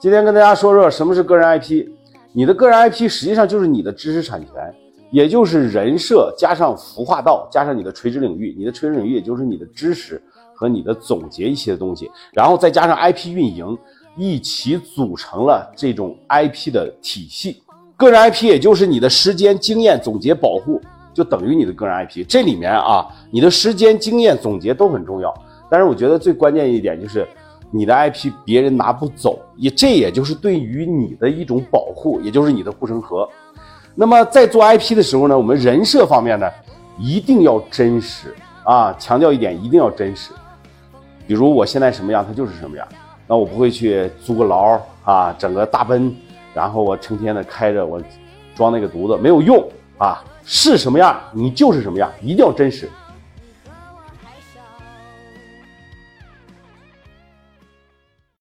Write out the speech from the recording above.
今天跟大家说说什么是个人 IP。你的个人 IP 实际上就是你的知识产权，也就是人设加上孵化道加上你的垂直领域。你的垂直领域也就是你的知识和你的总结一些东西，然后再加上 IP 运营，一起组成了这种 IP 的体系。个人 IP 也就是你的时间、经验、总结、保护，就等于你的个人 IP。这里面啊，你的时间、经验、总结都很重要。但是我觉得最关键一点就是。你的 IP 别人拿不走，也这也就是对于你的一种保护，也就是你的护城河。那么在做 IP 的时候呢，我们人设方面呢，一定要真实啊，强调一点，一定要真实。比如我现在什么样，他就是什么样。那我不会去租个牢啊，整个大奔，然后我成天的开着我装那个犊子没有用啊，是什么样你就是什么样，一定要真实。